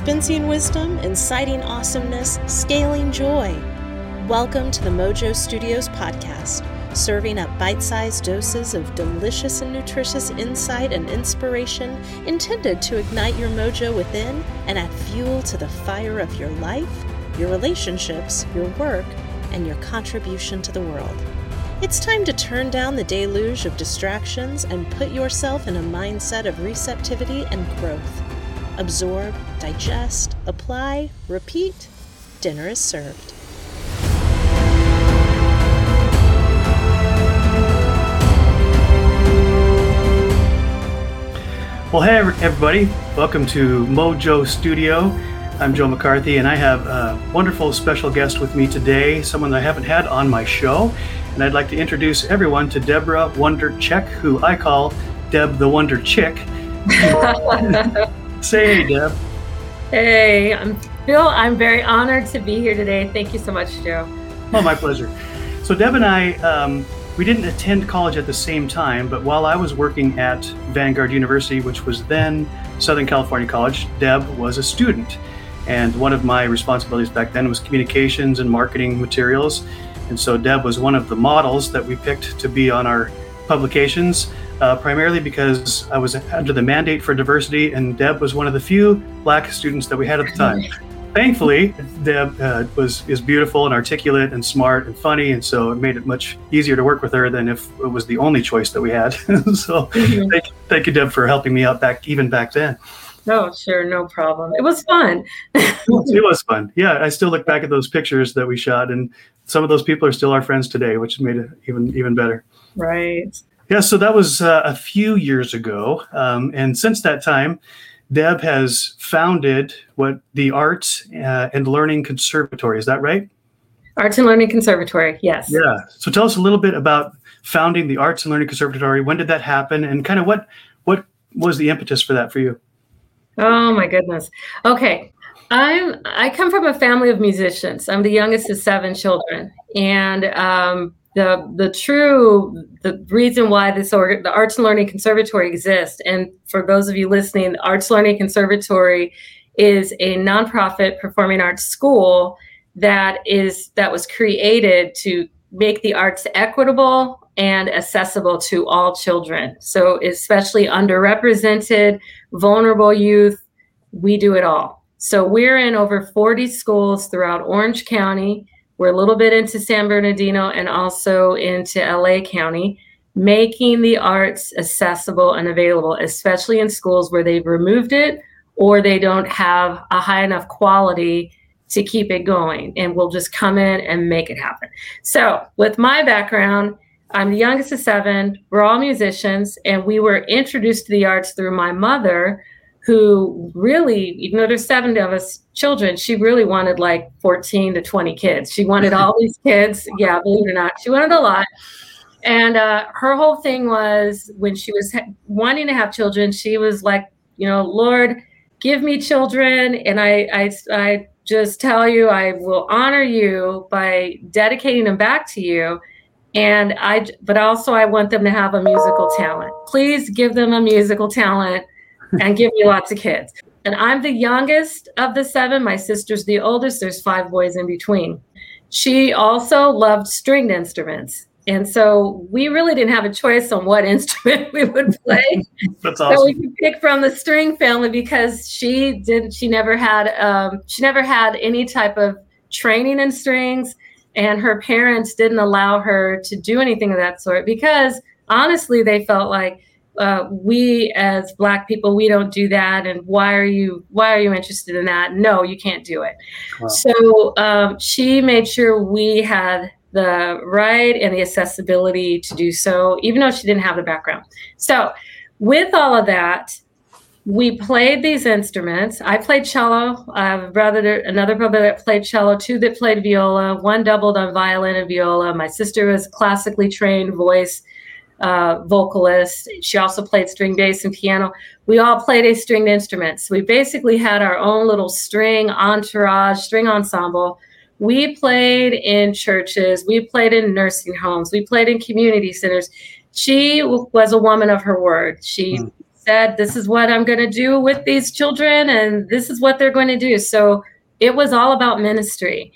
dispensing wisdom, inciting awesomeness, scaling joy. Welcome to the MoJOE Studios podcast, serving up bite sized doses of delicious and nutritious insight and inspiration intended to ignite your mojo within and add fuel to the fire of your life, your relationships, your work, and your contribution to the world. It's time to turn down the deluge of distractions and put yourself in a mindset of receptivity and growth. Absorb, digest, apply, repeat. Dinner is served. Well, hey, everybody. Welcome to MoJOE Studio. I'm Joe McCarthy, and I have a wonderful special guest with me today, someone that I haven't had on my show. And I'd like to introduce everyone to Debora Wondercheck, who I call Deb the Wonder Chick. Say hey, Deb. Hey, I'm Phil. I'm very honored to be here today. Thank you so much, Joe. Oh, my pleasure. So, Deb and I, um, we didn't attend college at the same time, but while I was working at Vanguard University, which was then Southern California College, Deb was a student. And one of my responsibilities back then was communications and marketing materials. And so Deb was one of the models that we picked to be on our publications, uh, primarily because I was under the mandate for diversity, and Deb was one of the few black students that we had at the time. Thankfully, Deb uh, was is beautiful and articulate and smart and funny, and so it made it much easier to work with her than if it was the only choice that we had. so, mm-hmm. thank, thank you, Deb, for helping me out back even back then. No, sure, no problem. It was fun. it was fun. Yeah, I still look back at those pictures that we shot, and some of those people are still our friends today, which made it even even better. Right. Yeah. So that was uh, a few years ago, um, and since that time, Deb has founded what the Arts uh, and Learning Conservatory. Is that right? Arts and Learning Conservatory. Yes. Yeah. So tell us a little bit about founding the Arts and Learning Conservatory. When did that happen, and kind of what what was the impetus for that for you? Oh my goodness. Okay. I'm I come from a family of musicians. I'm the youngest of seven children, and um, the the true the reason why this org, the Arts and Learning Conservatory exists, and for those of you listening, Arts Learning Conservatory is a nonprofit performing arts school that is that was created to make the arts equitable and accessible to all children. So especially underrepresented, vulnerable youth, we do it all. So we're in over 40 schools throughout Orange County. We're a little bit into San Bernardino and also into LA County, making the arts accessible and available, especially in schools where they've removed it or they don't have a high enough quality to keep it going. And we'll just come in and make it happen. So, with my background, I'm the youngest of seven. We're all musicians, and we were introduced to the arts through my mother, who really, even though there's seven of us children, she really wanted like 14 to 20 kids. She wanted all these kids. Yeah, believe it or not, she wanted a lot. And uh, her whole thing was when she was ha- wanting to have children, she was like, you know, Lord, give me children. And I, I, I just tell you, I will honor you by dedicating them back to you. And I, but also I want them to have a musical talent. Please give them a musical talent and give me lots of kids. And I'm the youngest of the seven. My sister's the oldest. There's five boys in between. She also loved stringed instruments. And so we really didn't have a choice on what instrument we would play. That's awesome. So we could pick from the string family because she didn't. She never had. Um, she never had any type of training in strings, and her parents didn't allow her to do anything of that sort because honestly, they felt like uh, we as black people we don't do that. And why are you why are you interested in that? No you can't do it. Wow. so um, she made sure we had the right and the accessibility to do so even though she didn't have the background. So with all of that we played these instruments. I played cello. I have a brother another brother that played cello two that played viola one doubled on violin and viola. My sister was classically trained voice uh, vocalist. She also played string bass and piano. We all played a stringed instrument. So we basically had our own little string entourage, string ensemble. We played in churches, we played in nursing homes, we played in community centers. She was a woman of her word. She mm. said, This is what I'm going to do with these children, and this is what they're going to do. So it was all about ministry.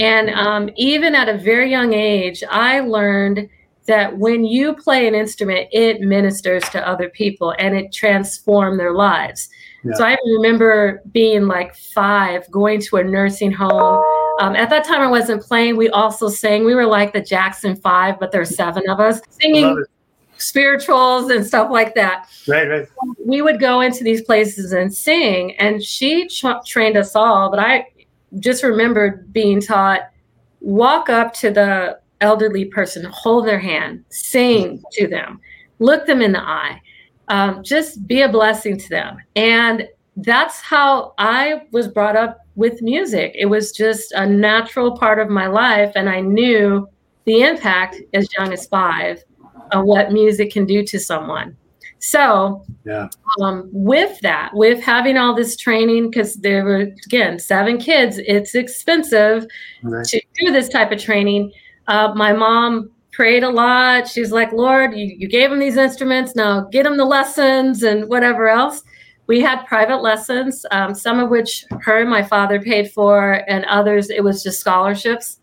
And um, even at a very young age, I learned that when you play an instrument, it ministers to other people and it transforms their lives. Yeah. So I remember being like five, going to a nursing home. Um, at that time, I wasn't playing. We also sang. We were like the Jackson Five, but there's seven of us singing spirituals and stuff like that. Right, right. We would go into these places and sing, and she tra- trained us all. But I just remembered being taught walk up to the elderly person, hold their hand, sing to them, look them in the eye, um, just be a blessing to them. And that's how I was brought up with music. It was just a natural part of my life. And I knew the impact as young as five of what music can do to someone. So, yeah. Um, with that, with having all this training, because there were again seven kids, it's expensive right. to do this type of training. Uh, my mom prayed a lot. She's like, Lord, you, you gave him these instruments. Now get him the lessons and whatever else. We had private lessons, um, some of which her and my father paid for, and others it was just scholarships.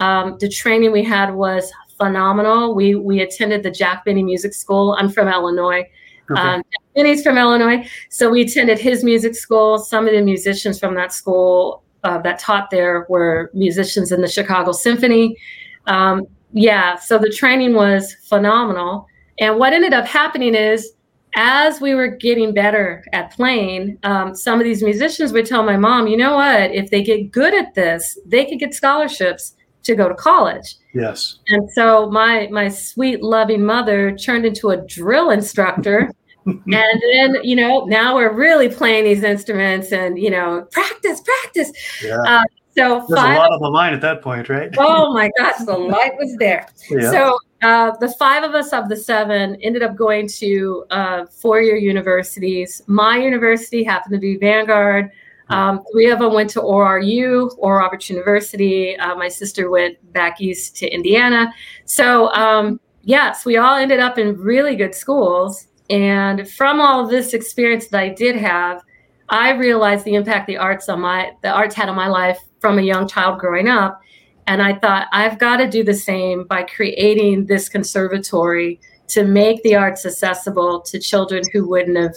Um, the training we had was phenomenal. We we attended the Jack Benny Music School. I'm from Illinois. Okay. Um, Benny's from Illinois, so we attended his music school. Some of the musicians from that school uh, that taught there were musicians in the Chicago Symphony. Um, yeah, so the training was phenomenal. And what ended up happening is, as we were getting better at playing, um, some of these musicians would tell my mom, you know what, if they get good at this, they could get scholarships to go to college. Yes. And so my my sweet loving mother turned into a drill instructor. and then, you know, now we're really playing these instruments and, you know, practice, practice. Yeah. Uh, so there's five, a lot on the line at that point, right? oh my gosh, the light was there. Yeah. So uh, the five of us of the seven ended up going to uh, four-year universities. My university happened to be Vanguard. Um, three of them went to ORU, Oral Roberts University. Uh, my sister went back east to Indiana. So, um, yes, we all ended up in really good schools. And from all of this experience that I did have, I realized the impact the arts on my the arts had on my life from a young child growing up. And I thought I've got to do the same by creating this conservatory to make the arts accessible to children who wouldn't have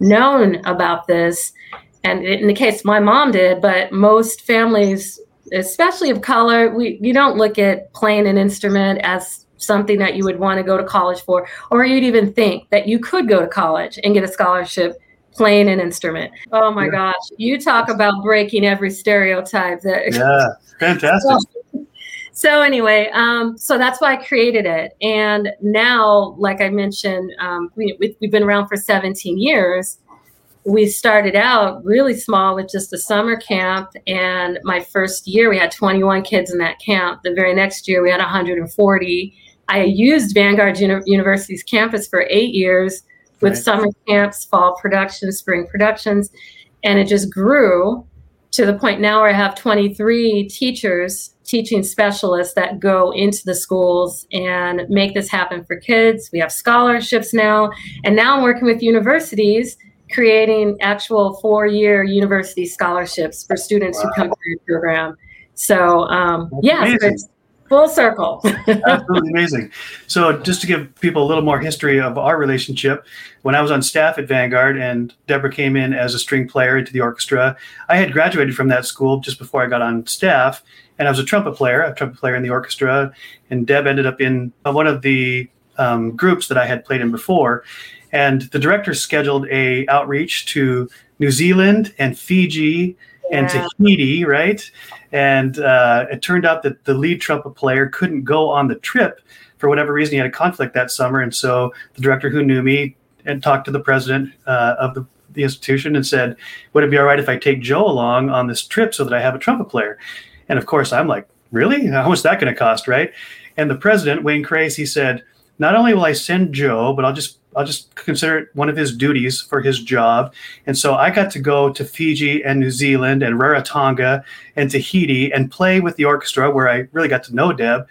known about this and in the case my mom did, but most families, especially of color, we you don't look at playing an instrument as something that you would want to go to college for, or you'd even think that you could go to college and get a scholarship playing an instrument. Oh my yeah. gosh, you talk about breaking every stereotype. That yeah, fantastic. So, so anyway, um, so that's why I created it, and now, like I mentioned, um, we, we've been around for 17 years we started out really small with just a summer camp. And my first year, we had 21 kids in that camp. The very next year, we had 140. I used Vanguard Uni- University's campus for eight years with right. summer camps, fall productions, spring productions. And it just grew to the point now where I have 23 teachers, teaching specialists that go into the schools and make this happen for kids. We have scholarships now. And now I'm working with universities creating actual four-year university scholarships for students wow. who come through the program. So um, yeah, so it's full circle. Absolutely amazing. So just to give people a little more history of our relationship, when I was on staff at Vanguard and Debora came in as a string player into the orchestra, I had graduated from that school just before I got on staff, and I was a trumpet player, a trumpet player in the orchestra, and Deb ended up in one of the um, groups that I had played in before and the director scheduled a outreach to New Zealand and Fiji yeah. and Tahiti, right? And uh, it turned out that the lead trumpet player couldn't go on the trip for whatever reason. He had a conflict that summer, and so the director who knew me and talked to the president uh, of the, the institution and said, "Would it be all right if I take Joe along on this trip so that I have a trumpet player?" And of course, I'm like, "Really? How much is that going to cost?" Right? And the president, Wayne Kraiss, he said, "Not only will I send Joe, but I'll just I'll just consider it one of his duties for his job. And so I got to go to Fiji and New Zealand and Rarotonga and Tahiti and play with the orchestra where I really got to know Deb.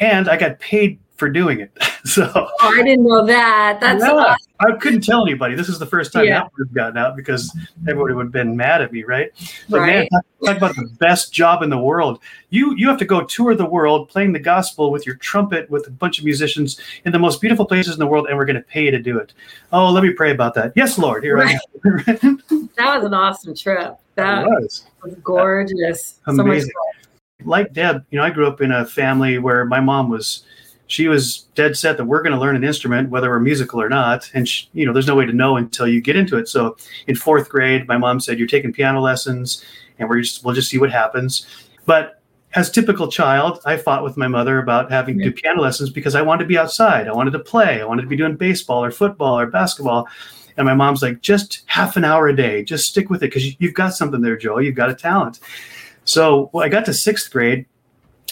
And I got paid for doing it. So oh, I didn't know that. That's yeah, awesome. I couldn't tell anybody. This is the first time yeah. that would have gotten out because everybody would have been mad at me, right? But right. man, talk, about the best job in the world. You you have to go tour the world playing the gospel with your trumpet with a bunch of musicians in the most beautiful places in the world, and we're going to pay you to do it. Oh, let me pray about that. Yes, Lord. Here right. I am. that was an awesome trip. That was. was gorgeous. Amazing. So like Deb, you know, I grew up in a family where my mom was she was dead set that we're going to learn an instrument, whether we're musical or not. And she, you know, there's no way to know until you get into it. So in fourth grade, my mom said, "You're taking piano lessons, and we're just we'll just see what happens." But as typical child, I fought with my mother about having to do piano lessons because I wanted to be outside. I wanted to play. I wanted to be doing baseball or football or basketball. And my mom's like, just half an hour a day, just stick with it because you've got something there, Joe. You've got a talent. So well, I got to sixth grade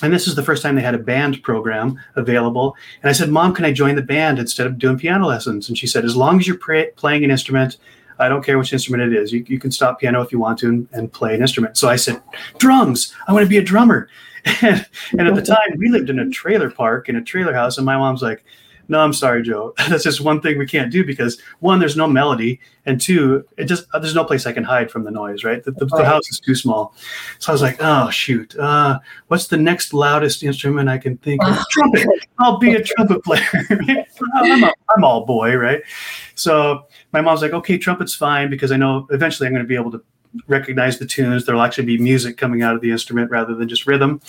and this is the first time they had a band program available. And I said, Mom, can I join the band instead of doing piano lessons? And she said, As long as you're playing an instrument, I don't care which instrument it is. You, you can stop piano if you want to and, and, play an instrument. So I said, Drums, I want to be a drummer. and, and at the time, we lived in a trailer park in a trailer house. And my mom's like, no, I'm sorry, Joe. That's just one thing we can't do because one, there's no melody, and two, it just there's no place I can hide from the noise. Right, the, the, the house is too small. So I was like, oh shoot, uh, what's the next loudest instrument I can think of? trumpet. I'll be a trumpet player. I'm, a, I'm all boy, right? So my mom's like, okay, trumpet's fine because I know eventually I'm going to be able to recognize the tunes. There'll actually be music coming out of the instrument rather than just rhythm.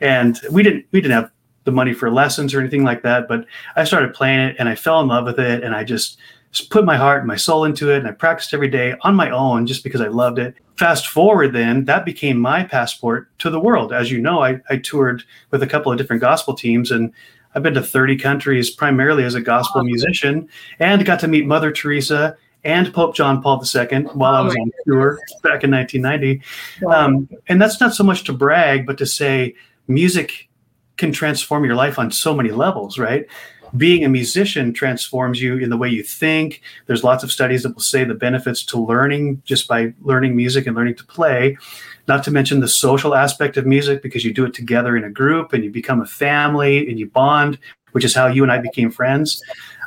And we didn't we didn't have the money for lessons or anything like that. But I started playing it and I fell in love with it. And I just, just put my heart and my soul into it. And I practiced every day on my own just because I loved it. Fast forward, then that became my passport to the world. As you know, I, I toured with a couple of different gospel teams and I've been to 30 countries primarily as a gospel musician and got to meet Mother Teresa and Pope John Paul II while I was on tour back in 1990. Um, and that's not so much to brag, but to say music can transform your life on so many levels, right? Being a musician transforms you in the way you think. There's lots of studies that will say the benefits to learning just by learning music and learning to play. Not to mention the social aspect of music because you do it together in a group and you become a family and you bond, which is how you and I became friends.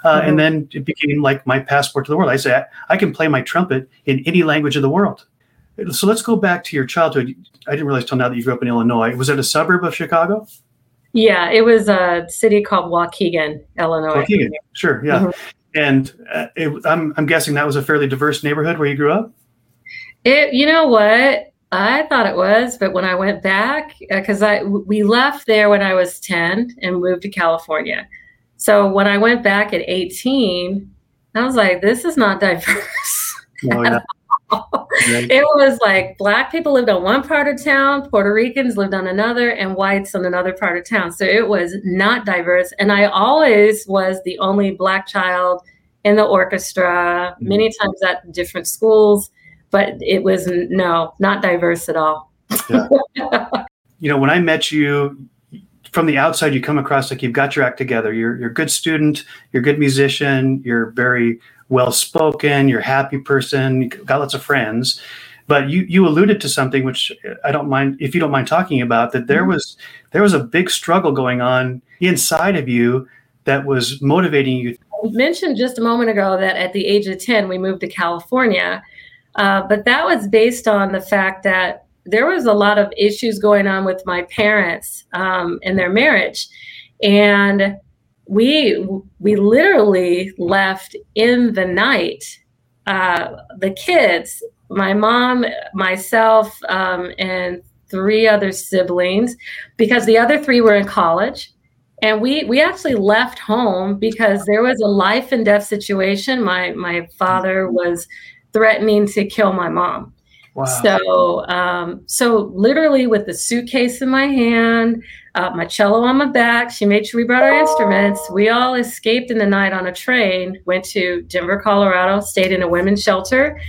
Uh, mm-hmm. And then it became like my passport to the world. I say, I, I can play my trumpet in any language of the world. So let's go back to your childhood. I didn't realize till now that you grew up in Illinois. Was it a suburb of Chicago? Yeah, it was a city called Waukegan, Illinois. Waukegan, sure, yeah. Mm-hmm. And uh, it, I'm I'm guessing that was a fairly diverse neighborhood where you grew up. It, you know what? I thought it was, but when I went back, because uh, I we left there when I was ten and moved to California. So when I went back at eighteen, I was like, "This is not diverse." Oh, yeah. it was like black people lived on one part of town, Puerto Ricans lived on another, and whites on another part of town. So it was not diverse. And I always was the only black child in the orchestra, mm-hmm. many times at different schools, but it was no, not diverse at all. Yeah. you know, when I met you, from the outside, you come across like you've got your act together. You're, you're a good student, you're a good musician, you're very well spoken, you're a happy person, you got lots of friends. But you you alluded to something which I don't mind if you don't mind talking about that there mm-hmm. was there was a big struggle going on inside of you that was motivating you. I mentioned just a moment ago that at the age of 10 we moved to California. Uh, but that was based on the fact that there was a lot of issues going on with my parents um, in their marriage. And we we literally left in the night. Uh, the kids, my mom, myself, um, and three other siblings, because the other three were in college. And we we actually left home because there was a life and death situation. My my father was threatening to kill my mom. Wow. So, um, so literally with the suitcase in my hand, uh, my cello on my back, she made sure we brought our instruments. We all escaped in the night on a train, went to Denver, Colorado, stayed in a women's shelter,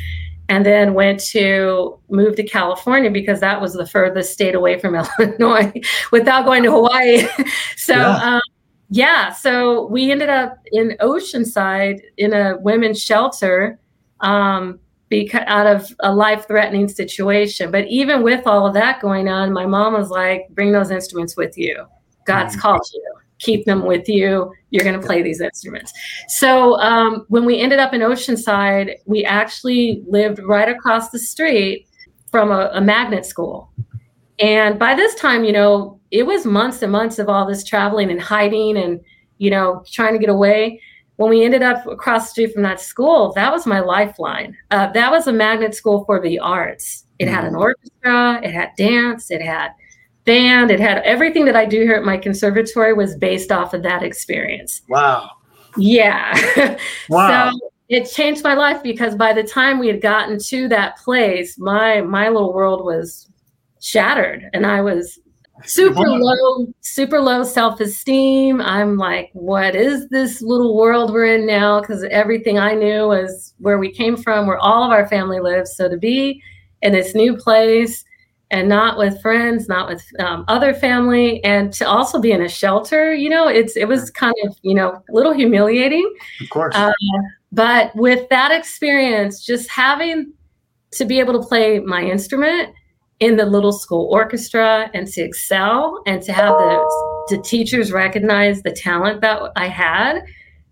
and then went to move to California because that was the furthest state away from Illinois without going to Hawaii. so, yeah. Um, yeah, so we ended up in Oceanside in a women's shelter. Um, because out of a life threatening situation. But even with all of that going on, my mom was like, bring those instruments with you. God's mm-hmm. called you. keep them with you. You're going to play these instruments. So um, when we ended up in Oceanside, we actually lived right across the street from a, a magnet school. And by this time, you know, it was months and months of all this traveling and hiding and, you know, trying to get away. When we ended up across the street from that school, that was my lifeline. Uh, that was a magnet school for the arts. It had an orchestra, it had dance, it had band. It had everything that I do here at my conservatory was based off of that experience. Wow. Yeah. Wow. so it changed my life because by the time we had gotten to that place, my my little world was shattered and I was super low, super low self-esteem. I'm like, what is this little world we're in now? Because everything I knew was where we came from, where all of our family lives. So to be in this new place and not with friends, not with um, other family, and to also be in a shelter. You know, it's it was kind of you know a little humiliating. Of course. Uh, but with that experience, just having to be able to play my instrument in the little school orchestra and to excel and to have the, the teachers recognize the talent that I had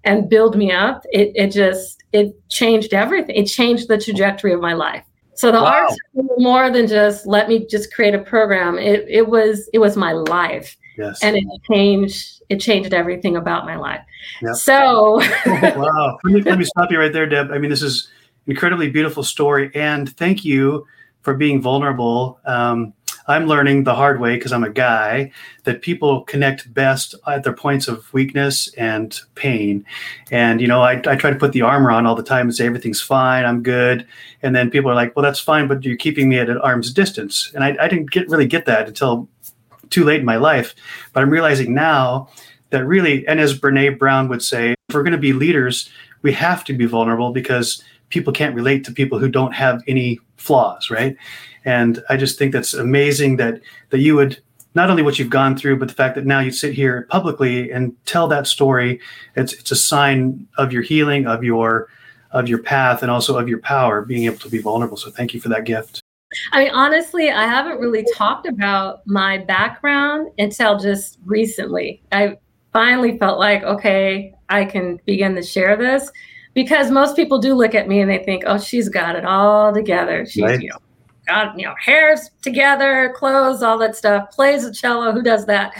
and build me up, it, it just it changed everything. It changed the trajectory of my life. So the Wow. arts more than just let me just create a program. It it was it was my life, yes. and it changed it changed everything about my life. Yep. So wow. Let me, let me stop you right there, Deb. I mean, this is incredibly beautiful story, and thank you for being vulnerable. Um, I'm learning the hard way because I'm a guy that people connect best at their points of weakness and pain. And, you know, I, I try to put the armor on all the time and say everything's fine, I'm good. And then people are like, well, that's fine, but you're keeping me at an arm's distance. And I, I didn't get really get that until too late in my life. But I'm realizing now that really, and as Brene Brown would say, if we're going to be leaders, we have to be vulnerable because people can't relate to people who don't have any flaws, right? And I just think that's amazing that that you would not only what you've gone through, but the fact that now you sit here publicly and tell that story. It's it's a sign of your healing, of your of your path, and also of your power, being able to be vulnerable. So thank you for that gift. I mean, honestly, I haven't really talked about my background until just recently. I finally felt like, okay, I can begin to share this because most people do look at me and they think, oh, she's got it all together. She's, Right. you know, got, you know, hair's together, clothes, all that stuff, plays the cello. Who does that?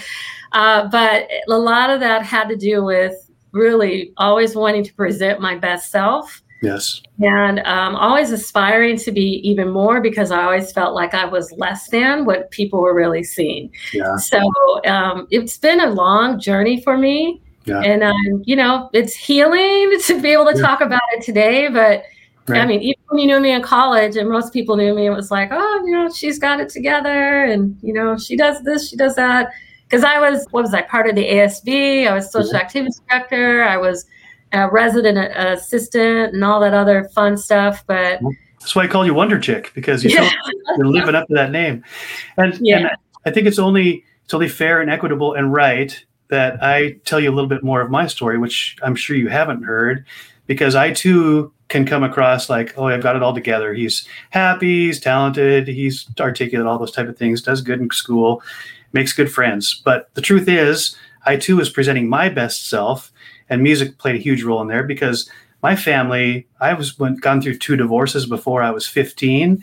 Uh, but a lot of that had to do with really always wanting to present my best self Yes. and um, always aspiring to be even more because I always felt like I was less than what people were really seeing. Yeah. So um, it's been a long journey for me, Yeah. and um, you know it's healing to be able to Yeah. talk about it today. But I mean, even when you knew me in college, and most people knew me, it was like, oh, you know, she's got it together, and you know, she does this, she does that. Because I was, what was I, part of the ASB? I was social activities director. I was a resident assistant and all that other fun stuff. But That's why I call you Wonder Chick because you Yeah. are living up to that name. And, Yeah. and I think it's only it's only fair and equitable and right that I tell you a little bit more of my story, which I'm sure you haven't heard, because I too can come across like, oh, I've got it all together. He's happy, he's talented, he's articulate, all those type of things, does good in school, makes good friends. But the truth is, I too was presenting my best self, and music played a huge role in there because my family, I was went, gone through two divorces before I was 15.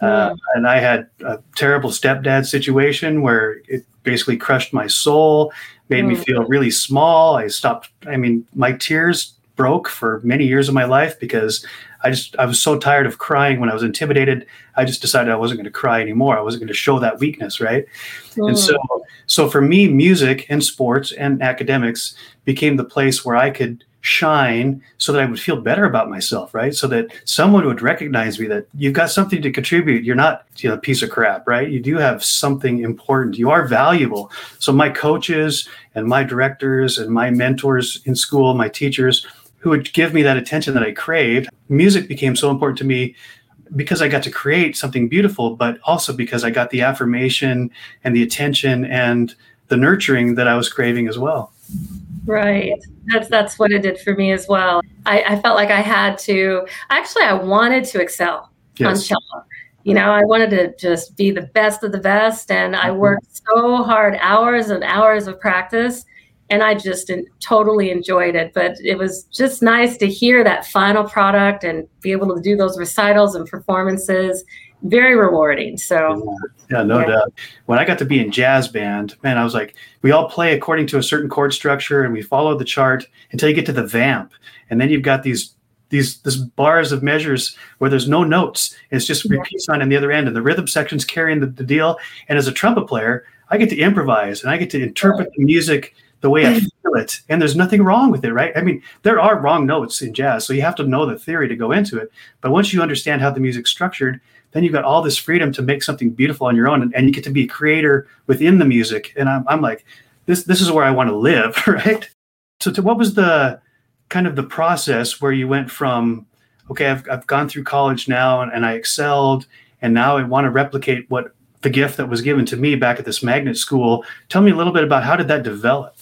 Uh, and I had a terrible stepdad situation where it basically crushed my soul, made me Mm. feel really small. I stopped, I mean, my tears broke for many years of my life because I just, I was so tired of crying when I was intimidated. I just decided I wasn't going to cry anymore. I wasn't going to show that weakness, right? Mm. And so, so for me, music and sports and academics became the place where I could shine so that I would feel better about myself, right? So that someone would recognize me that you've got something to contribute. You're not you know, a piece of crap, right? You do have something important. You are valuable. So my coaches and my directors and my mentors in school, my teachers who would give me that attention that I craved, music became so important to me because I got to create something beautiful, but also because I got the affirmation and the attention and the nurturing that I was craving as well. Right. That's that's what it did for me as well. I, I felt like I had to actually I wanted to excel on Yes. cello. You know, I wanted to just be the best of the best and I Mhm. worked so hard, hours and hours of practice. And I just totally enjoyed it. But it was just nice to hear that final product and be able to do those recitals and performances. Very rewarding. So, yeah, no yeah. doubt. When I got to be in jazz band, man, I was like, we all play according to a certain chord structure and we follow the chart until you get to the vamp. And then you've got these these this bars of measures where there's no notes. It's just repeat sign on the other end, and the rhythm section's carrying the, the deal. And as a trumpet player, I get to improvise and I get to interpret the music the way I mm. feel it. And there's nothing wrong with it, right? I mean, there are wrong notes in jazz, so you have to know the theory to go into it. But once you understand how the music's structured, then you've got all this freedom to make something beautiful on your own, and, and you get to be a creator within the music. And I'm, I'm like, this this is where I want to live, right? So, to what was the kind of the process where you went from, okay, I've I've gone through college now and, and I excelled, and now I want to replicate what the gift that was given to me back at this magnet school. Tell me a little bit about how did that develop?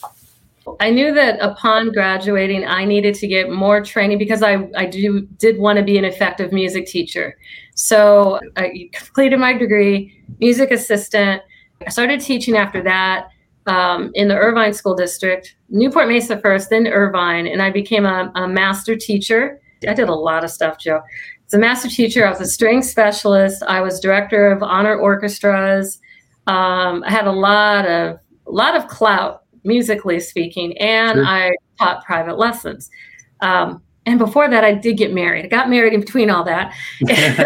I knew that upon graduating, I needed to get more training because I, I do did want to be an effective music teacher. So I completed my degree, music assistant. I started teaching after that um, in the Irvine School District, Newport Mesa first, then Irvine, and I became a, a master teacher. I did a lot of stuff, Joe. As a master teacher, I was a string specialist. I was director of honor orchestras. Um, I had a lot of a lot of clout, musically speaking, and sure. I taught private lessons. Um, and before that, I did get married. I got married in between all that.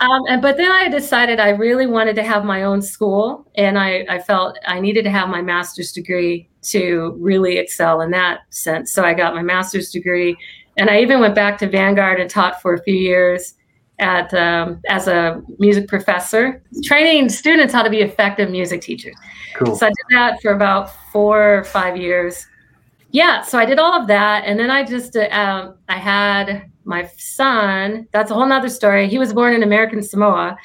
um, and, but then I decided I really wanted to have my own school, and I, I felt I needed to have my master's degree to really excel in that sense. So I got my master's degree and I even went back to Vanguard and taught for a few years at um, as a music professor, training students how to be effective music teachers. Cool. So I did that for about four or five years. Yeah, so I did all of that, and then I just uh, um, I had my son. That's a whole nother story. He was born in American Samoa.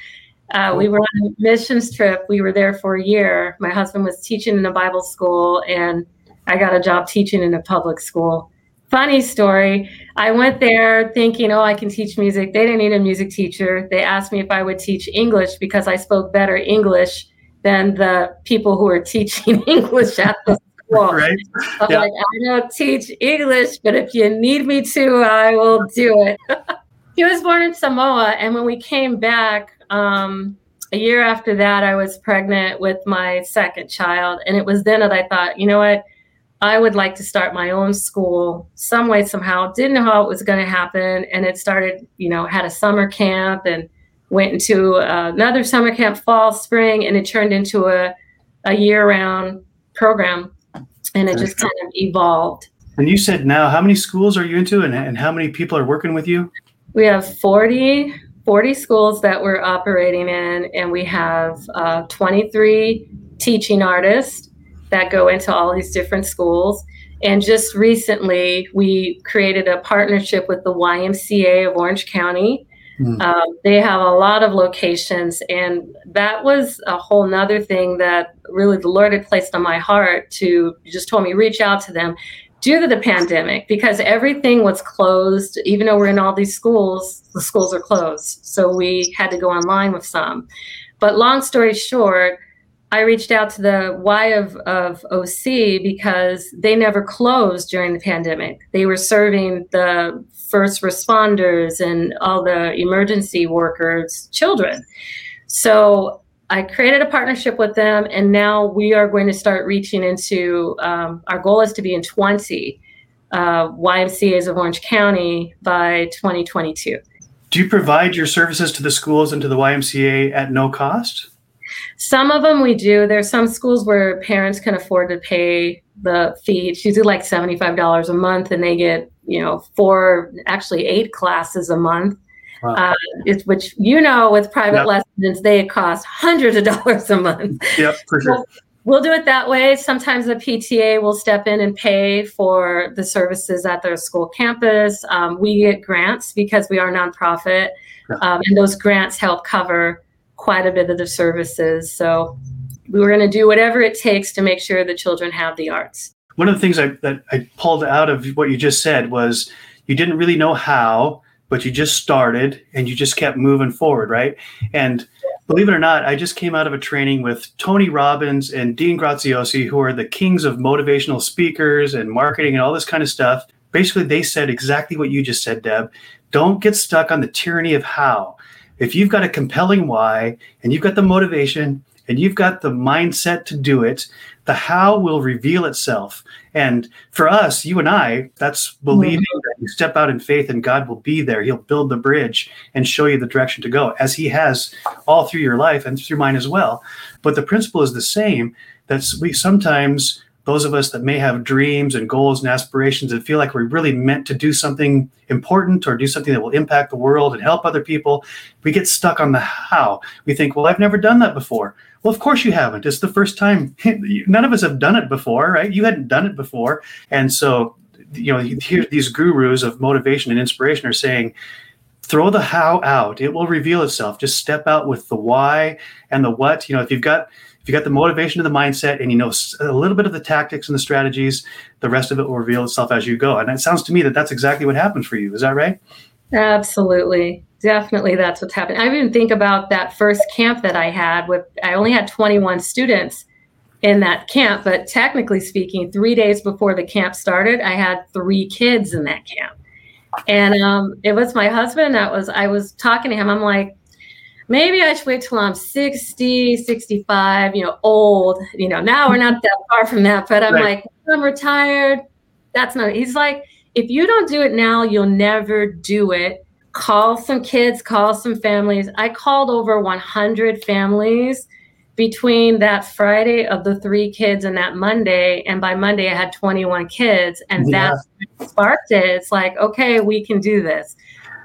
Uh, we were on a missions trip. We were there for a year. My husband was teaching in a Bible school, and I got a job teaching in a public school funny story. I went there thinking, oh, I can teach music. They didn't need a music teacher. They asked me if I would teach English because I spoke better English than the people who were teaching English at the school. Right. I'm yeah. like, I don't teach English, but if you need me to, I will do it. he was born in Samoa. And when we came back, um, a year after that, I was pregnant with my second child. And it was then that I thought, you know what? I would like to start my own school some way, somehow. Didn't know how it was going to happen. And it started, you know, had a summer camp and went into another summer camp, fall, spring, and it turned into a, a year round program. And it just kind of evolved. And you said now, how many schools are you into and, and how many people are working with you? We have 40, 40 schools that we're operating in, and we have uh, 23 teaching artists that go into all these different schools. And just recently, we created a partnership with the YMCA of Orange County. Mm. Um, they have a lot of locations, and that was a whole nother thing that really the Lord had placed on my heart to just told me reach out to them due to the pandemic because everything was closed. Even though we're in all these schools, the schools are closed, so we had to go online with some. But long story short, I reached out to the Y of, of OC because they never closed during the pandemic. They were serving the first responders and all the emergency workers' children. So I created a partnership with them, and now we are going to start reaching into um, our goal is to be in 20 uh, YMCAs of Orange County by 2022. Do you provide your services to the schools and to the YMCA at no cost? Some of them we do. There's some schools where parents can afford to pay the fee. It's usually like $75 a month, and they get, you know, four, actually eight classes a month. Wow. Uh, it's, which you know, with private yep. lessons, they cost hundreds of dollars a month. Yep, for sure. So we'll do it that way. Sometimes the PTA will step in and pay for the services at their school campus. Um, we get grants because we are nonprofit, yeah. um, and those grants help cover quite a bit of the services. So we were going to do whatever it takes to make sure the children have the arts. One of the things I, that I pulled out of what you just said was you didn't really know how, but you just started and you just kept moving forward, right? And believe it or not, I just came out of a training with Tony Robbins and Dean Graziosi, who are the kings of motivational speakers and marketing and all this kind of stuff. Basically, they said exactly what you just said, Deb. Don't get stuck on the tyranny of how. If you've got a compelling why and you've got the motivation and you've got the mindset to do it, the how will reveal itself. And for us, you and I, that's believing mm-hmm. that you step out in faith and God will be there. He'll build the bridge and show you the direction to go, as He has all through your life and through mine as well. But the principle is the same. That's we sometimes those of us that may have dreams and goals and aspirations and feel like we're really meant to do something important or do something that will impact the world and help other people, we get stuck on the how. We think, well, I've never done that before. Well, of course you haven't. It's the first time. None of us have done it before, right? You hadn't done it before. And so, you know, here these gurus of motivation and inspiration are saying, throw the how out. It will reveal itself. Just step out with the why and the what. You know, if you've got if you got the motivation and the mindset and you know a little bit of the tactics and the strategies, the rest of it will reveal itself as you go. And it sounds to me that that's exactly what happens for you. Is that right? Absolutely. Definitely that's what's happening. I even think about that first camp that I had with I only had 21 students in that camp, but technically speaking, 3 days before the camp started, I had 3 kids in that camp. And um, it was my husband that was I was talking to him. I'm like, maybe I should wait till I'm 60, 65, you know, old. You know, now we're not that far from that, but I'm right. like, I'm retired. That's not, he's like, if you don't do it now, you'll never do it. Call some kids, call some families. I called over 100 families between that Friday of the three kids and that Monday. And by Monday, I had 21 kids. And yeah. that sparked it. It's like, okay, we can do this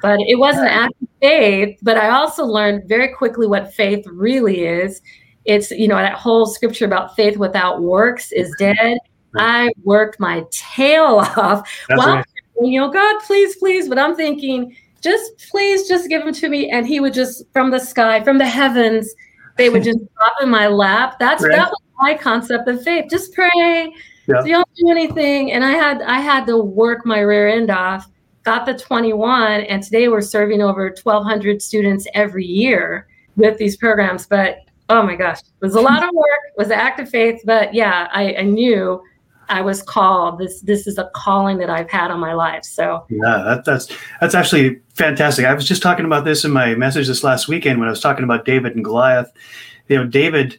but it wasn't act of faith. But I also learned very quickly what faith really is. It's, you know, that whole scripture about faith without works is dead. I worked my tail off. That's well, right. you know, God, please, please. But I'm thinking, just please, just give them to me. And he would just, from the sky, from the heavens, they would just drop in my lap. That's right. that was my concept of faith. Just pray. Yeah. So you don't do anything. And I had I had to work my rear end off got the 21, and today we're serving over 1,200 students every year with these programs. But oh my gosh, it was a lot of work. It was active faith, but yeah, I, I knew I was called. This this is a calling that I've had on my life. So yeah, that, that's that's actually fantastic. I was just talking about this in my message this last weekend when I was talking about David and Goliath. You know, David,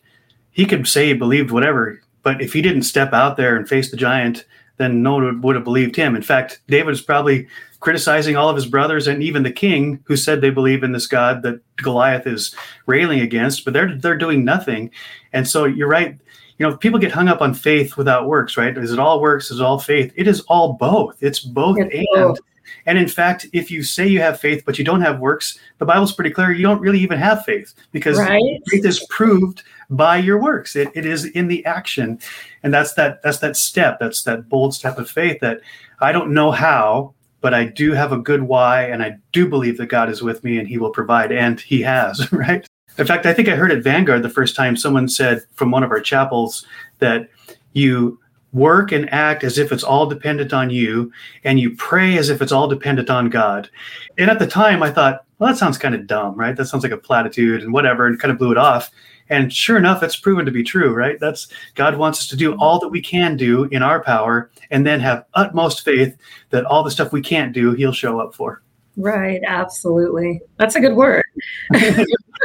he could say he believed whatever, but if he didn't step out there and face the giant, then no one would have believed him. In fact, David is probably criticizing all of his brothers and even the king who said they believe in this God that Goliath is railing against, but they're they're doing nothing. And so you're right. You know, people get hung up on faith without works, right? Is it all works? Is it all faith? It is all both. It's both it's and. Both. And in fact, if you say you have faith but you don't have works, the Bible's pretty clear. You don't really even have faith because right? faith is proved by your works. It, it is in the action, and that's that that's that step. That's that bold step of faith that I don't know how, but I do have a good why, and I do believe that God is with me and He will provide, and He has, right? In fact, I think I heard at Vanguard the first time someone said from one of our chapels that you work and act as if it's all dependent on you, and you pray as if it's all dependent on God. And at the time, I thought, well, that sounds kind of dumb, right? That sounds like a platitude and whatever, and kind of blew it off. And sure enough, it's proven to be true, right? That's God wants us to do all that we can do in our power and then have utmost faith that all the stuff we can't do, He'll show up for. Right, absolutely. That's a good word. all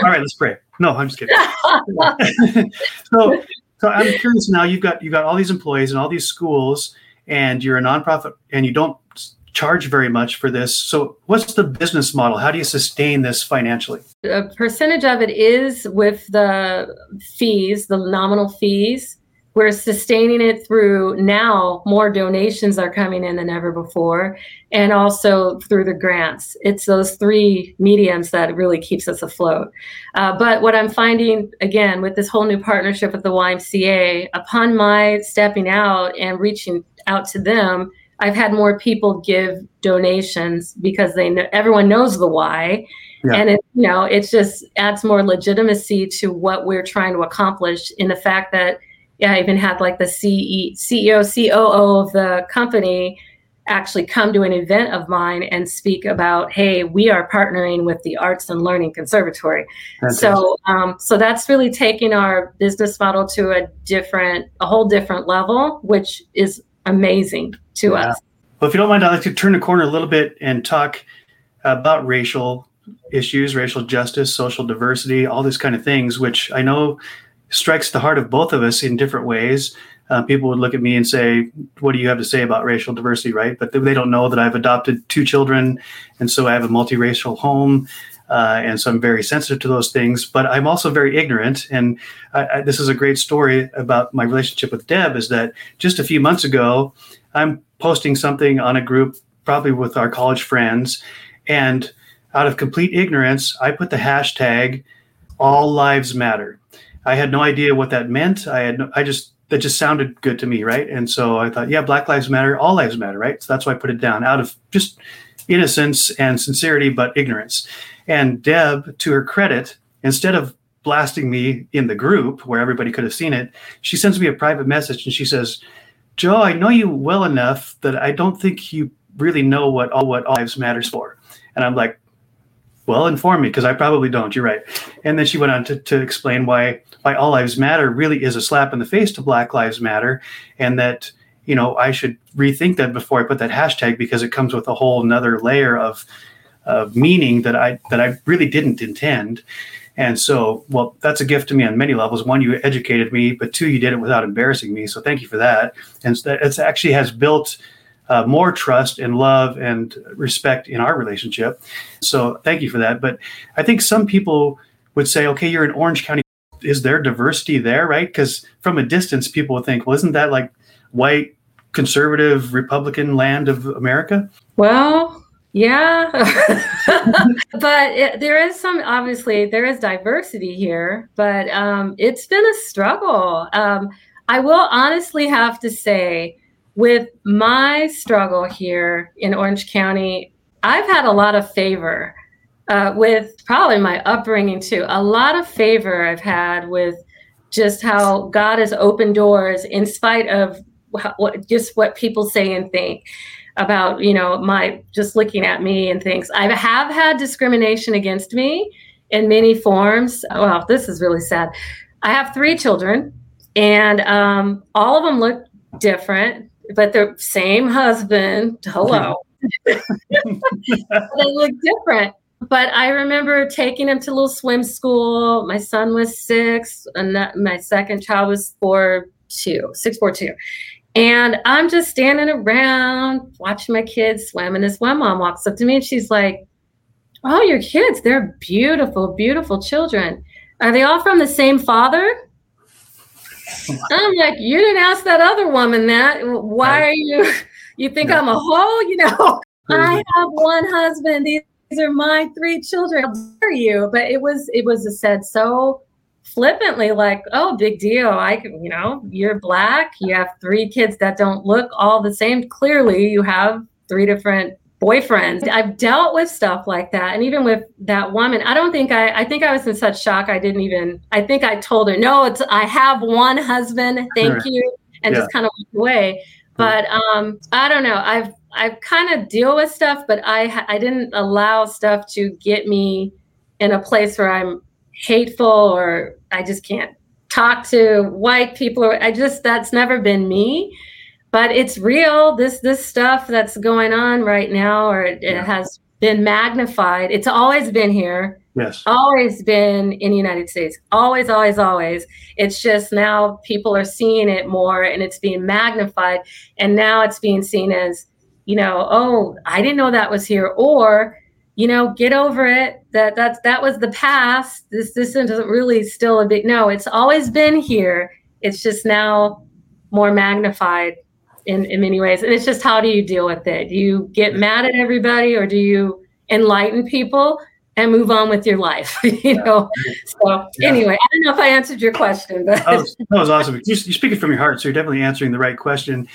right, let's pray. No, I'm just kidding. so, so I'm curious now. You've got you've got all these employees and all these schools, and you're a nonprofit, and you don't charge very much for this. So, what's the business model? How do you sustain this financially? A percentage of it is with the fees, the nominal fees. We're sustaining it through now more donations are coming in than ever before, and also through the grants. It's those three mediums that really keeps us afloat. Uh, but what I'm finding again with this whole new partnership with the YMCA, upon my stepping out and reaching out to them, I've had more people give donations because they know everyone knows the why. Yeah. And it, you know, it just adds more legitimacy to what we're trying to accomplish in the fact that, yeah, I even had like the CE, CEO, COO of the company actually come to an event of mine and speak about, hey, we are partnering with the Arts and Learning Conservatory. Fantastic. So, um, so that's really taking our business model to a different, a whole different level, which is amazing to yeah. us. Well, if you don't mind, I'd like to turn the corner a little bit and talk about racial issues, racial justice, social diversity, all these kind of things, which I know strikes the heart of both of us in different ways. Uh, people would look at me and say, "What do you have to say about racial diversity?" Right? But they don't know that I've adopted two children, and so I have a multiracial home, uh, and so I'm very sensitive to those things. But I'm also very ignorant, and I, I, this is a great story about my relationship with Deb. Is that just a few months ago, I'm posting something on a group, probably with our college friends, and out of complete ignorance, I put the hashtag "All Lives Matter." I had no idea what that meant. I had no, I just that just sounded good to me, right? And so I thought, yeah, Black Lives Matter, all lives matter, right? So that's why I put it down out of just innocence and sincerity, but ignorance. And Deb, to her credit, instead of blasting me in the group where everybody could have seen it, she sends me a private message and she says, Joe, I know you well enough that I don't think you really know what all what all lives matters for. And I'm like, well, inform me because I probably don't. You're right. And then she went on to, to explain why why All Lives Matter really is a slap in the face to Black Lives Matter, and that you know I should rethink that before I put that hashtag because it comes with a whole another layer of of meaning that I that I really didn't intend. And so, well, that's a gift to me on many levels. One, you educated me, but two, you did it without embarrassing me. So thank you for that. And it actually has built uh, more trust and love and respect in our relationship. So thank you for that. But I think some people would say, okay, you're in Orange County. Is there diversity there, right? Because from a distance, people would think, well, isn't that like white, conservative, Republican land of America? Well, yeah. but it, there is some, obviously, there is diversity here, but um, it's been a struggle. Um, I will honestly have to say, with my struggle here in Orange County, I've had a lot of favor uh, with probably my upbringing too. A lot of favor I've had with just how God has opened doors in spite of what, just what people say and think about you know my just looking at me and things. I have had discrimination against me in many forms. Well, this is really sad. I have three children, and um, all of them look different but the same husband. Hello. they look different. But I remember taking him to little swim school. My son was six, and that, my second child was four two, six four two. And I'm just standing around watching my kids swim. And this one mom walks up to me and she's like, Oh, your kids, they're beautiful, beautiful children. Are they all from the same father? I'm like, you didn't ask that other woman that. Why are you? You think I'm a hoe? You know, mm-hmm. I have one husband. These, these are my three children. How dare you? But it was it was said so flippantly, like, oh, big deal. I can, you know, you're black. You have three kids that don't look all the same. Clearly, you have three different boyfriends. I've dealt with stuff like that. And even with that woman, I don't think I, I think I was in such shock. I didn't even, I think I told her, no, it's, I have one husband. Thank you. And yeah. just kind of walked away. But um, I don't know. I've, I've kind of deal with stuff, but I, I didn't allow stuff to get me in a place where I'm hateful or I just can't talk to white people. Or I just, that's never been me but it's real. This this stuff that's going on right now, or it, yeah. it has been magnified. It's always been here. Yes. Always been in the United States. Always, always, always. It's just now people are seeing it more and it's being magnified. And now it's being seen as, you know, oh, I didn't know that was here. Or, you know, get over it. That that's that was the past. This this isn't really still a big no, it's always been here. It's just now more magnified in, in many ways. And it's just how do you deal with it? Do you get mad at everybody or do you enlighten people and move on with your life? you know. So yeah. anyway, I don't know if I answered your question, but that was, that was awesome. You're, you're speaking from your heart, so you're definitely answering the right question.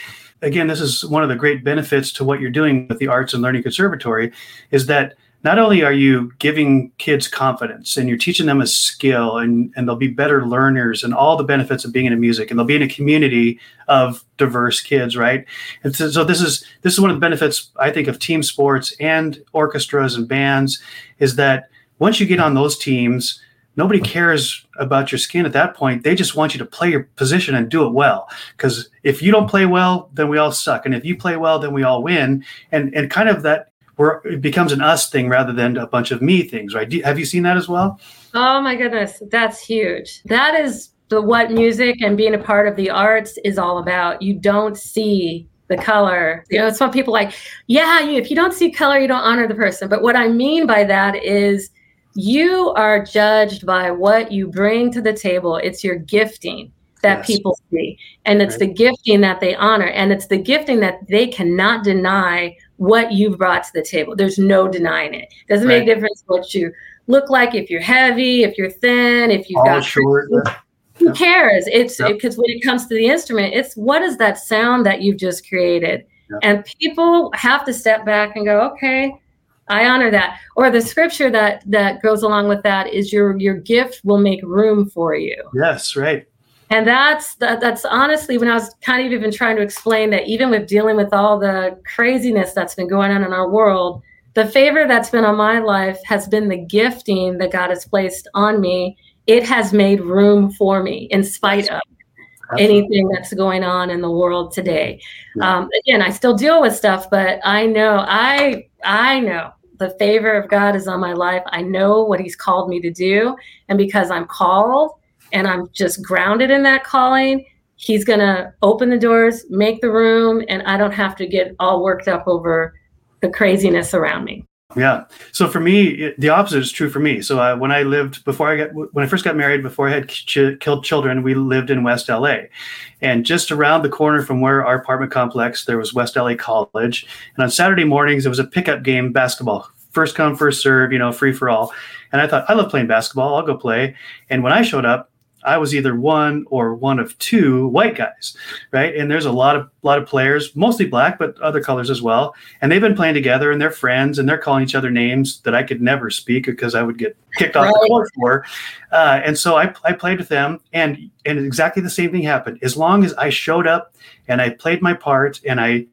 Again, this is one of the great benefits to what you're doing with the Arts and Learning Conservatory, is that not only are you giving kids confidence and you're teaching them a skill and, and they'll be better learners and all the benefits of being in a music and they'll be in a community of diverse kids right? And so, so this is this is one of the benefits i think of team sports and orchestras and bands is that once you get on those teams nobody cares about your skin at that point. They just want you to play your position and do it well. Because if you don't play well then we all suck. And if you play well then we all win. And and kind of that where it becomes an us thing rather than a bunch of me things, right? Do, have you seen that as well? Oh my goodness, that's huge. That is the what music and being a part of the arts is all about. You don't see the color. You know, some people like, yeah, you, if you don't see color, you don't honor the person. But what I mean by that is you are judged by what you bring to the table. It's your gifting that yes. people see. And it's right. the gifting that they honor. And it's the gifting that they cannot deny what you've brought to the table. There's no denying it. Doesn't right. make a difference what you look like, if you're heavy, if you're thin, if you've All got short. Who cares? It's because when it comes to the instrument, it's what is that sound that you've just created? And people have to step back and go, okay, I honor that. Or the scripture that that goes along with that is your your gift will make room for you. Yes, right and that's that, that's honestly when i was kind of even trying to explain that even with dealing with all the craziness that's been going on in our world the favor that's been on my life has been the gifting that god has placed on me it has made room for me in spite of Absolutely. anything that's going on in the world today yeah. um, again i still deal with stuff but i know i i know the favor of god is on my life i know what he's called me to do and because i'm called and I'm just grounded in that calling, he's going to open the doors, make the room, and I don't have to get all worked up over the craziness around me. Yeah. So for me, it, the opposite is true for me. So uh, when I lived before I got when I first got married, before I had ch- killed children, we lived in West LA, and just around the corner from where our apartment complex, there was West LA College, and on Saturday mornings it was a pickup game basketball, first come first serve, you know, free for all. And I thought I love playing basketball. I'll go play. And when I showed up, I was either one or one of two white guys, right? And there's a lot of lot of players, mostly black, but other colors as well. And they've been playing together, and they're friends, and they're calling each other names that I could never speak because I would get kicked off right. the court for. Uh, and so I, I played with them, and and exactly the same thing happened. As long as I showed up and I played my part, and I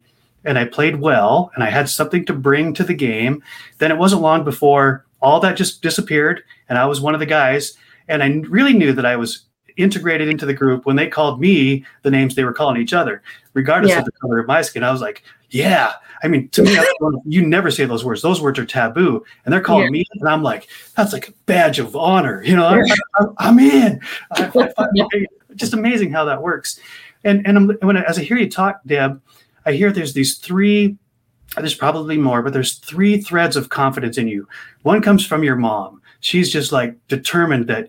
and I played well, and I had something to bring to the game, then it wasn't long before all that just disappeared, and I was one of the guys and I really knew that I was integrated into the group when they called me the names they were calling each other, regardless yeah. of the color of my skin. I was like, yeah. I mean, to me, you never say those words. Those words are taboo, and they're calling yeah. me, and I'm like, that's like a badge of honor. You know, I'm, I'm, in. I, I, just amazing how that works. And and I'm, when I, as I hear you talk, Deb, I hear there's these three. There's probably more, but there's three threads of confidence in you. One comes from your mom. She's just like determined that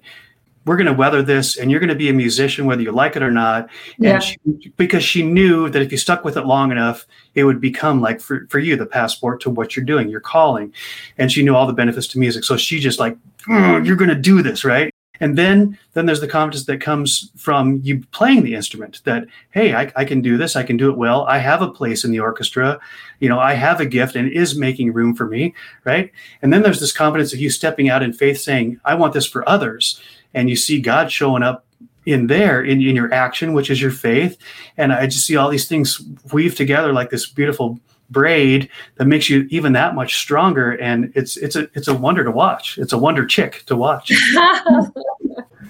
we're going to weather this and you're going to be a musician whether you like it or not. Yeah. and she, because she knew that if you stuck with it long enough it would become like for, for you the passport to what you're doing your calling. And she knew all the benefits to music. So she just like mm, you're going to do this right and then then there's the confidence that comes from you playing the instrument that hey I, I, can do this. I can do it well. I have a place in the orchestra. You know i have a gift and is making room for me right? And then there's this confidence of you stepping out in faith saying i want this for others. And you see god showing up in there in, in your action which is your faith. And i just see all these things weave together like this beautiful braid that makes you even that much stronger and it's it's a it's a wonder to watch. It's a wonder chick to watch.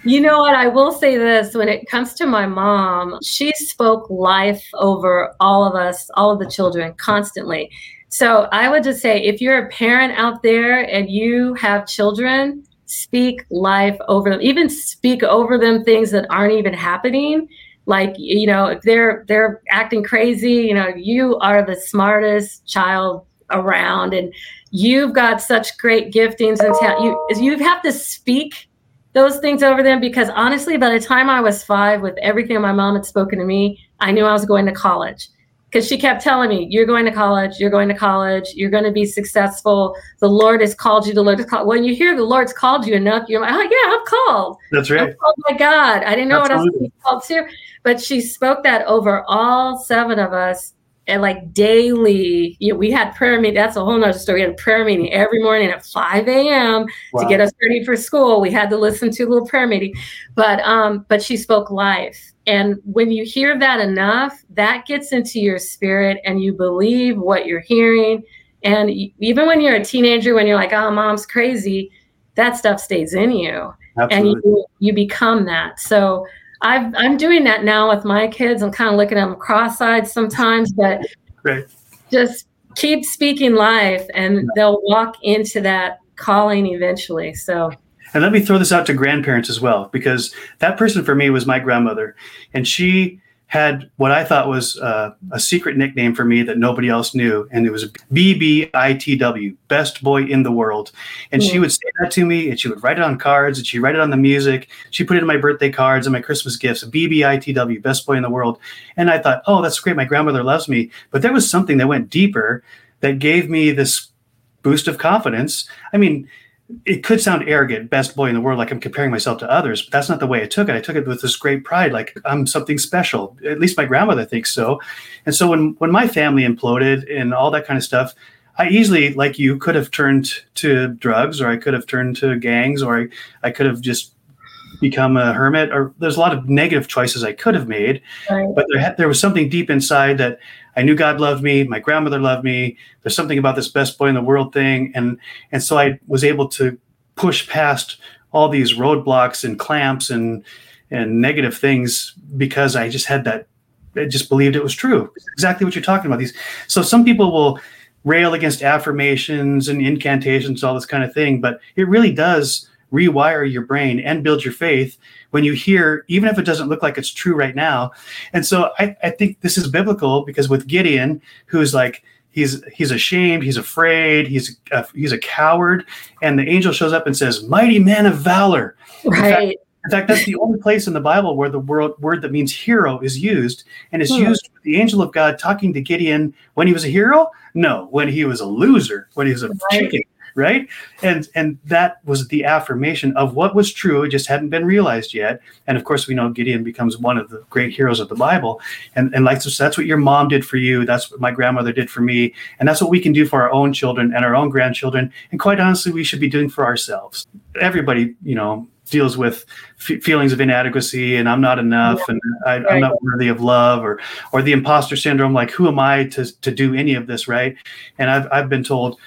You know what? I will say this. When it comes to my mom she spoke life over all of us all of the children constantly. So i would just say if you're a parent out there and you have children speak life over them. Even speak over them things that aren't even happening like you know if they're they're acting crazy you know you are the smartest child around and you've got such great giftings and talent you you have to speak those things over them because honestly by the time i was five with everything my mom had spoken to me i knew i was going to college because she kept telling me, "You're going to college. You're going to college. You're going to be successful. The Lord has called you. The Lord has called." When you hear the Lord's called you enough, you're like, "Oh yeah, I'm called." That's right. Oh my God, I didn't know Absolutely. what I was called to. But she spoke that over all seven of us and like daily, you know, we had prayer meeting. That's a whole nother story. We had a prayer meeting every morning at 5 a.m. Wow. to get us ready for school. We had to listen to a little prayer meeting. But um, but she spoke life. And when you hear that enough, that gets into your spirit and you believe what you're hearing. And even when you're a teenager, when you're like, oh, mom's crazy, that stuff stays in you. Absolutely. And you, you become that. So I've, I'm doing that now with my kids. I'm kind of looking at them cross-eyed sometimes, but right. just keep speaking life, and they'll walk into that calling eventually. So. And let me throw this out to grandparents as well, because that person for me was my grandmother, and she had what I thought was uh, a secret nickname for me that nobody else knew, and it was BBITW, Best Boy in the World. And she would say that to me, and she would write it on cards, and she write it on the music. She put it in my birthday cards and my Christmas gifts. BBITW, Best Boy in the World. And I thought, oh, that's great. My grandmother loves me. But there was something that went deeper that gave me this boost of confidence. I mean, it could sound arrogant, best boy in the world, like I'm comparing myself to others, but that's not the way I took it. I took it with this great pride, like I'm something special. At least my grandmother thinks so. And so when when my family imploded and all that kind of stuff, I easily, like you, could have turned to drugs, or I could have turned to gangs, or I, I could have just become a hermit. Or there's a lot of negative choices I could have made, right. but there had, there was something deep inside that I knew God loved me. My grandmother loved me. There's something about this best boy in the world thing, and and so I was able to push past all these roadblocks and clamps and and negative things because I just had that. I just believed it was true. exactly what you're talking about. These. So some people will rail against affirmations and incantations, all this kind of thing, but it really does rewire your brain and build your faith when you hear, even if it doesn't look like it's true right now. And so I, I think this is biblical because with Gideon, who's like, he's he's ashamed he's afraid he's a, he's a coward and the angel shows up and says mighty man of valor right in fact, in fact that's the only place in the bible where the word, word that means hero is used and it's hmm. used with the angel of god talking to gideon when he was a hero no when he was a loser when he was a right. chicken right? And and that was the affirmation of what was true it just hadn't been realized yet. And of course we know gideon becomes one of the great heroes of the bible. And and like so that's what your mom did for you that's what my grandmother did for me and that's what we can do for our own children and our own grandchildren. And quite honestly we should be doing for ourselves. Everybody you know deals with f- feelings of inadequacy and I'm not enough yeah. and I, am not worthy of love or or the imposter syndrome like who am I to to do any of this right? And I've I've been told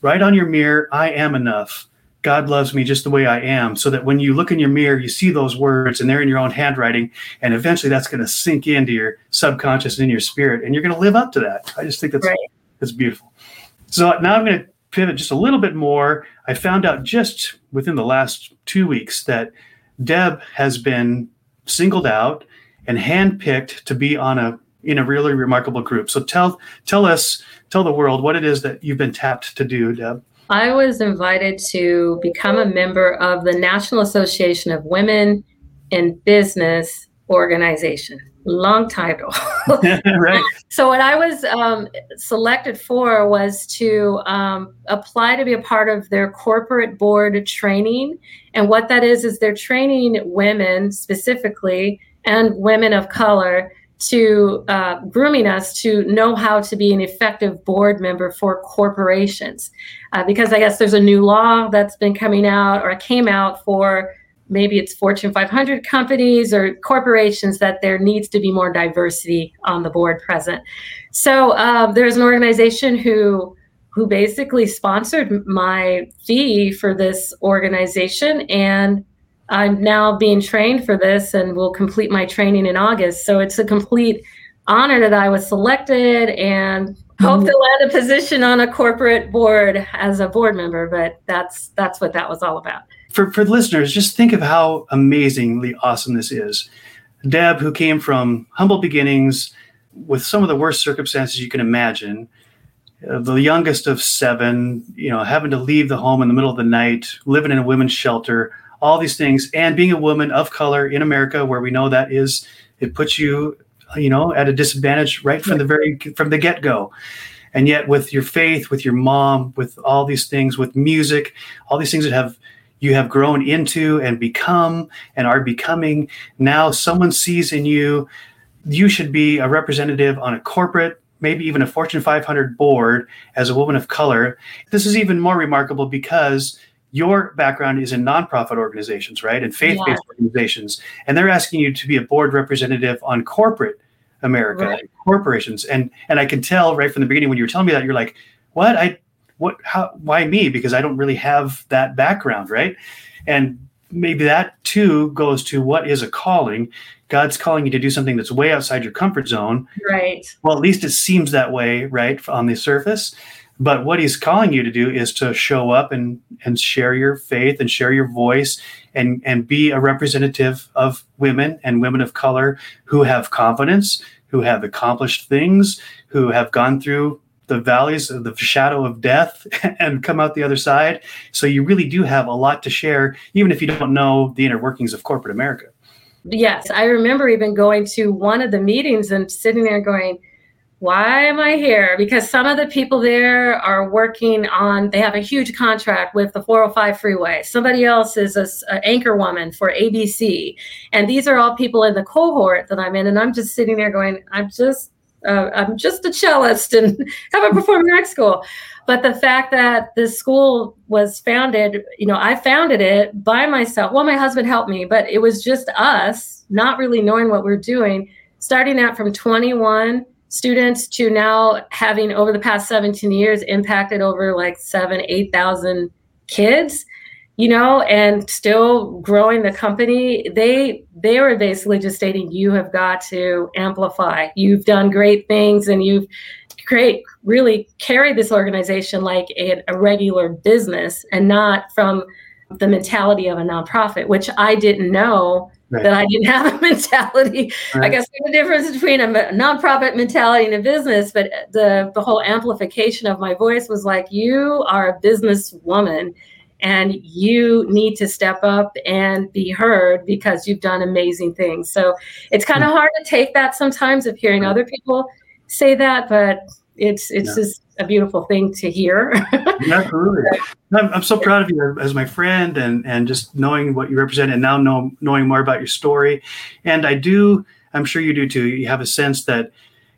write on your mirror, I am enough. God loves me just the way I am, so that when you look in your mirror, you see those words and they're in your own handwriting. And eventually that's going to sink into your subconscious and in your spirit, and you're going to live up to that. I just think that's, right. that's beautiful. So now I'm going to pivot just a little bit more. I found out just within the last two weeks that Deb has been singled out and handpicked to be on a in a really remarkable group. So tell tell us, tell the world what it is that you've been tapped to do, Deb. I was invited to become a member of the National Association of Women in Business Organization. Long title. right. So, what I was um, selected for was to um, apply to be a part of their corporate board training. And what that is, is they're training women specifically and women of color to uh, grooming us to know how to be an effective board member for corporations. Uh, because I guess there's a new law that's been coming out or came out for maybe it's Fortune 500 companies or corporations that there needs to be more diversity on the board present. So uh, there's an organization who who basically sponsored my fee for this organization and I'm now being trained for this and will complete my training in August. So it's a complete honor that I was selected and hope to land a position on a corporate board as a board member. But that's that's what that was all about. For for listeners, just think of how amazingly awesome this is. Deb, who came from humble beginnings with some of the worst circumstances you can imagine, uh, the youngest of seven, you know, having to leave the home in the middle of the night, living in a women's shelter, all these things, and being a woman of color in America, where we know that is, it puts you, you know, at a disadvantage right from the very from the get go. And yet, with your faith, with your mom, with all these things, with music, all these things that have you have grown into and become and are becoming, now someone sees in you, you should be a representative on a corporate maybe even a Fortune 500 board as a woman of color. This is even more remarkable because your background is in nonprofit organizations, right? And faith based yeah. organizations. And they're asking you to be a board representative on corporate America, right. corporations. And and I can tell right from the beginning when you were telling me that, you're like, what? I what how why me? Because I don't really have that background, right? And maybe that too goes to what is a calling. God's calling you to do something that's way outside your comfort zone. Right. Well, at least it seems that way, right, on the surface. But what he's calling you to do is to show up and and share your faith and share your voice and and be a representative of women and women of color who have confidence, who have accomplished things, who have gone through the valleys of the shadow of death and come out the other side. So you really do have a lot to share, even if you don't know the inner workings of corporate America. Yes, I remember even going to one of the meetings and sitting there going, why am I here? Because some of the people there are working on, they have a huge contract with the 405 freeway. Somebody else is an anchor woman for ABC. And these are all people in the cohort that I'm in. And I'm just sitting there going, I'm just uh, I'm just a cellist and have a performing arts school. But the fact that this school was founded, you know, I founded it by myself. Well, my husband helped me, but it was just us, not really knowing what we're doing. Starting out from 21 students to now having over the past 17 years impacted over like seven, 8,000 kids you know, and still growing the company, they they were basically just stating you have got to amplify. You've done great things and you've great really carried this organization like a, a regular business and not from the mentality of a nonprofit, which I didn't know Right. that I didn't have a mentality. Right. I guess the difference between a nonprofit mentality and a business, but the the whole amplification of my voice was like, you are a business woman and you need to step up and be heard because you've done amazing things. So it's kind of hmm. hard to take that sometimes of hearing other people say that, but it's it's yeah. just a beautiful thing to hear. Absolutely. I'm, I'm so proud of you as my friend and and just knowing what you represent and now know, knowing more about your story. And I do, I'm sure you do too. You have a sense that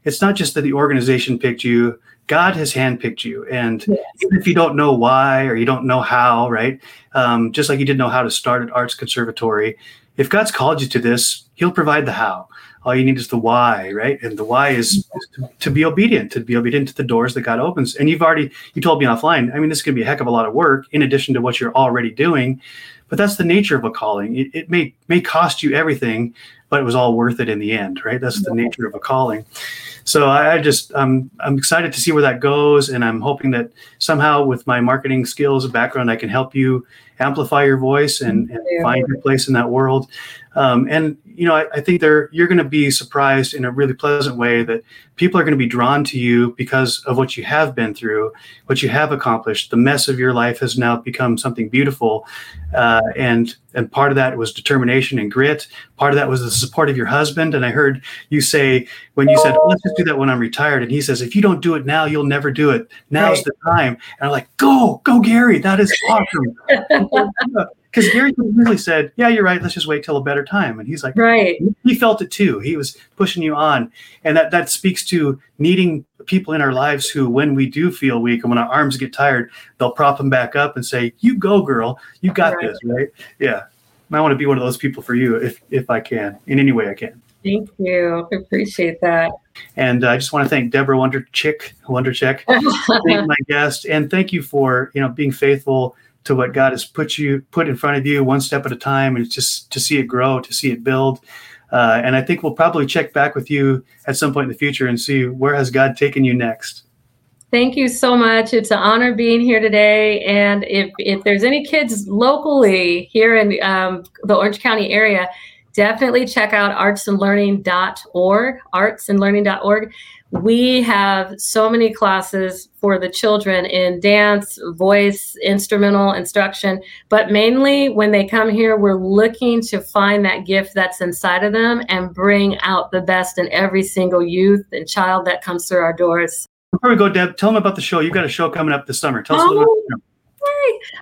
it's not just that the organization picked you, God has handpicked you. And yes. even if you don't know why or you don't know how, right? Um, just like you didn't know how to start an arts conservatory, if God's called you to this, He'll provide the how. All you need is the why, right? And the why is, mm-hmm. is to, to, be obedient, to be obedient to the doors that God opens. And you've already, you told me offline, I mean, this is going to be a heck of a lot of work in addition to what you're already doing. But that's the nature of a calling. It, it may may cost you everything, but it was all worth it in the end, right? That's the mm-hmm. nature of a calling. So I, I just I'm I'm excited to see where that goes, and I'm hoping that somehow with my marketing skills and background, I can help you amplify your voice and, and find your place in that world. Um, and you know, I, I think there you're going to be surprised in a really pleasant way that people are going to be drawn to you because of what you have been through, what you have accomplished. The mess of your life has now become something beautiful, uh, and and part of that was determination and grit. Part of that was the support of your husband. And I heard you say when you said, "Let's just do that when I'm retired," and he says, "If you don't do it now, you'll never do it. Now's right. the time." And I'm like, "Go, go, Gary! That is awesome." because Gary usually said, "Yeah, you're right. Let's just wait till a better time." And he's like, "Right." He felt it too. He was pushing you on, and that that speaks to needing people in our lives who, when we do feel weak and when our arms get tired, they'll prop them back up and say, "You go, girl. You got right. this." Right? Yeah. I want to be one of those people for you, if if I can, in any way I can. Thank you. I appreciate that. And uh, I just want to thank Debora Wondercheck, Wonderchick, thank my guest, and thank you for you know being faithful to what God has put you put in front of you one step at a time, and just to see it grow, to see it build. Uh, and I think we'll probably check back with you at some point in the future and see where has God taken you next. Thank you so much. It's an honor being here today. And if if there's any kids locally here in um, the Orange County area, definitely check out artsandlearning.org. Artsandlearning.org we have so many classes for the children in dance, voice, instrumental instruction, but mainly when they come here, we're looking to find that gift that's inside of them and bring out the best in every single youth and child that comes through our doors. Before we go, Deb, tell them about the show. You've got a show coming up this summer. Tell us oh, a little oh, bit.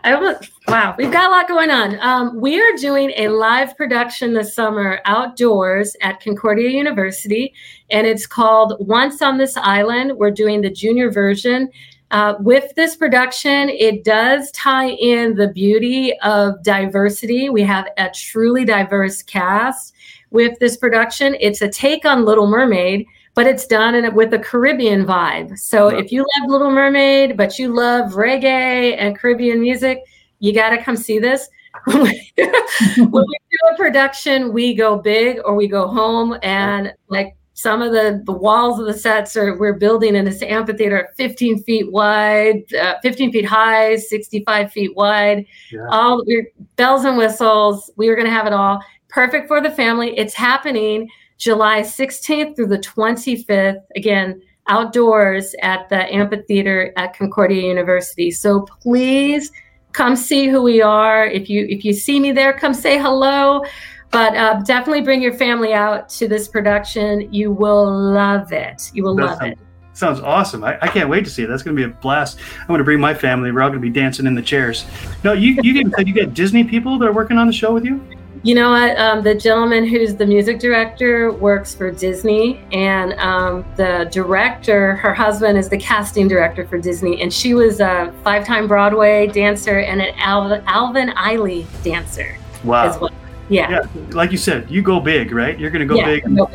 I almost, wow, we've got a lot going on. Um, we are doing a live production this summer outdoors at Concordia University, and it's called Once on This Island. We're doing the junior version. Uh, with this production, it does tie in the beauty of diversity. We have a truly diverse cast with this production. It's a take on Little Mermaid, but it's done in with a Caribbean vibe. So if you love Little Mermaid, but you love reggae and Caribbean music, you got to come see this. when we do a production, we go big or we go home, and like some of the, the walls of the sets are we're building in this amphitheater 15 feet wide uh, 15 feet high 65 feet wide. Yeah. all we're bells and whistles. We were going to have it all. Perfect for the family. It's happening july 16th through the 25th again outdoors at the amphitheater at concordia university so please come see who we are if you if you see me there come say hello but uh, definitely bring your family out to this production. You will love it. You will that love sounds, it. Sounds awesome. I, I, can't wait to see it. That's going to be a blast. I'm going to bring my family. We're all going to be dancing in the chairs. No, you you said you get Disney people that are working on the show with you. You know what? Um, the gentleman who's the music director works for Disney, and um, the director, her husband, is the casting director for Disney, and she was a five-time Broadway dancer and an Alvin, Alvin Ailey dancer. Wow. Well. Yeah. yeah. Like you said, you go big, right? You're going to go yeah, big. Go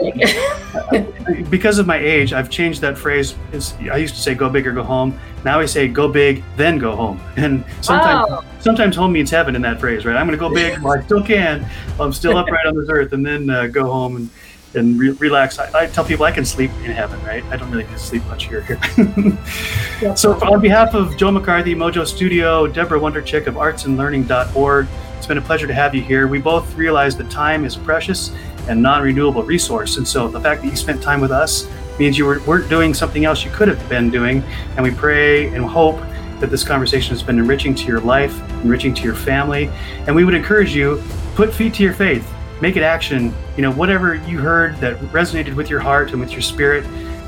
big. because of my age, I've changed that phrase. It's, I used to say go big or go home. Now I say go big, then go home. And sometimes, oh. sometimes home means heaven in that phrase, right? I'm going to go big while I still can. While I'm still upright on this earth, and then uh, go home and and re- relax. I, I, tell people I can sleep in heaven, right? I don't really need to sleep much here. here. so, on behalf of Joe McCarthy, MoJOE Studio, Debora Wondercheck of artsandlearning.org, it's been a pleasure to have you here. We both realize that time is precious and non-renewable resource, and so the fact that you spent time with us means you were, weren't doing something else you could have been doing. And we pray and hope that this conversation has been enriching to your life, enriching to your family, and we would encourage you put feet to your faith, make it action. You know, whatever you heard that resonated with your heart and with your spirit,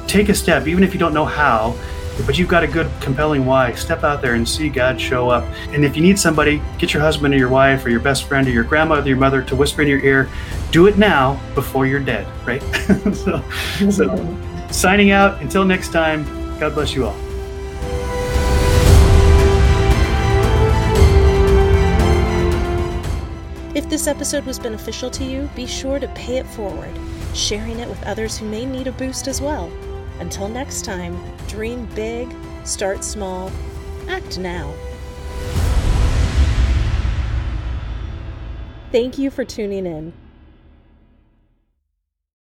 take a step, even if you don't know how but you've got a good, compelling why. Step out there and see God show up. And if you need somebody, get your husband or your wife or your best friend or your grandmother or your mother to whisper in your ear. Do it now before you're dead, right? so, so, signing out. Until next time, God bless you all. If this episode was beneficial to you, be sure to pay it forward, sharing it with others who may need a boost as well. Until next time, dream big, start small, act now. Thank you for tuning in.